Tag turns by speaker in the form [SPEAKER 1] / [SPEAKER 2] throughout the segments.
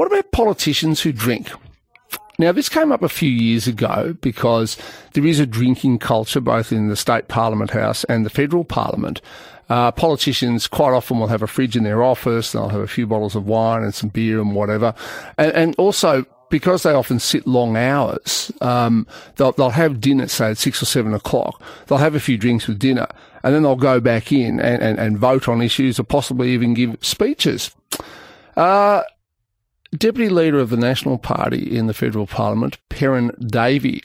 [SPEAKER 1] what about politicians who drink? Now, this came up a few years ago because there is a drinking culture both in the state parliament house and the federal parliament. Uh, politicians quite often will have a fridge in their office. They'll have a few bottles of wine and some beer and whatever. And, and also, because they often sit long hours, um, they'll, they'll have dinner, say at six or seven o'clock. They'll have a few drinks with dinner and then they'll go back in and, and, and vote on issues or possibly even give speeches. Uh, Deputy Leader of the National Party in the federal parliament, Perin Davey,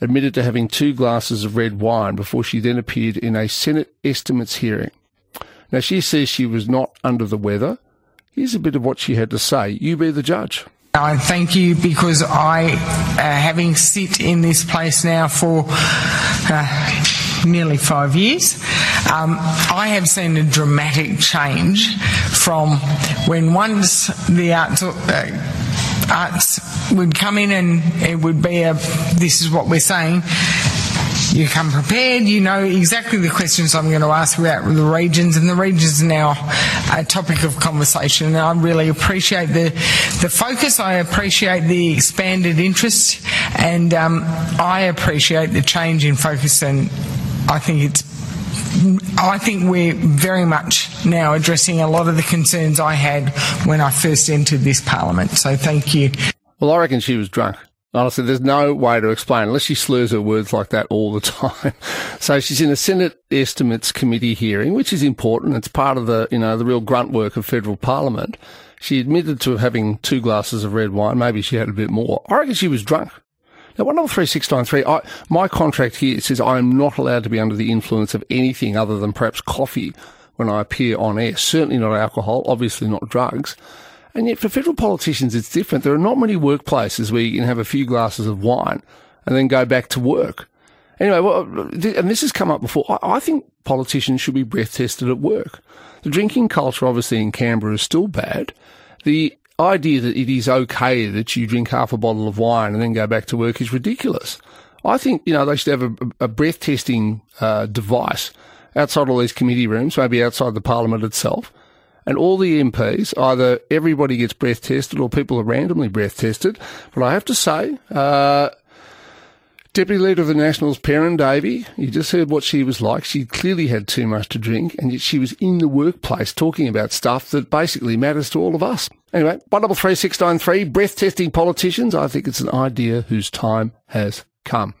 [SPEAKER 1] admitted to having two glasses of red wine before she then appeared in a Senate estimates hearing. Now, she says she was not under the weather. Here's a bit of what she had to say. You be the judge.
[SPEAKER 2] I thank you because I, uh, having sit in this place now for uh, nearly five years, um, I have seen a dramatic change from when once the arts, uh, arts would come in and it would be a, this is what we're saying, you come prepared, you know exactly the questions I'm going to ask about the regions, and the regions are now a topic of conversation. And I really appreciate the, the focus, I appreciate the expanded interest, and um, I appreciate the change in focus, and I think it's Oh, I think we're very much now addressing a lot of the concerns I had when I first entered this parliament. So thank you.
[SPEAKER 1] Well, I reckon she was drunk. Honestly, there's no way to explain unless she slurs her words like that all the time. so she's in a Senate Estimates Committee hearing, which is important. It's part of the, you know, the real grunt work of federal parliament. She admitted to having two glasses of red wine. Maybe she had a bit more. I reckon she was drunk. Now, one three six nine three. I, my contract here says I am not allowed to be under the influence of anything other than perhaps coffee when I appear on air. Certainly not alcohol. Obviously not drugs. And yet, for federal politicians, it's different. There are not many workplaces where you can have a few glasses of wine and then go back to work. Anyway, well, and this has come up before. I think politicians should be breath tested at work. The drinking culture, obviously, in Canberra is still bad. The idea that it is okay that you drink half a bottle of wine and then go back to work is ridiculous. I think, you know, they should have a, a breath testing uh, device outside all these committee rooms, maybe outside the parliament itself, and all the MPs, either everybody gets breath tested or people are randomly breath tested. But I have to say, uh, Deputy Leader of the Nationals, Perin Davey, you just heard what she was like. She clearly had too much to drink, and yet she was in the workplace talking about stuff that basically matters to all of us. Anyway, one double three six nine three breath testing politicians. I think it's an idea whose time has come.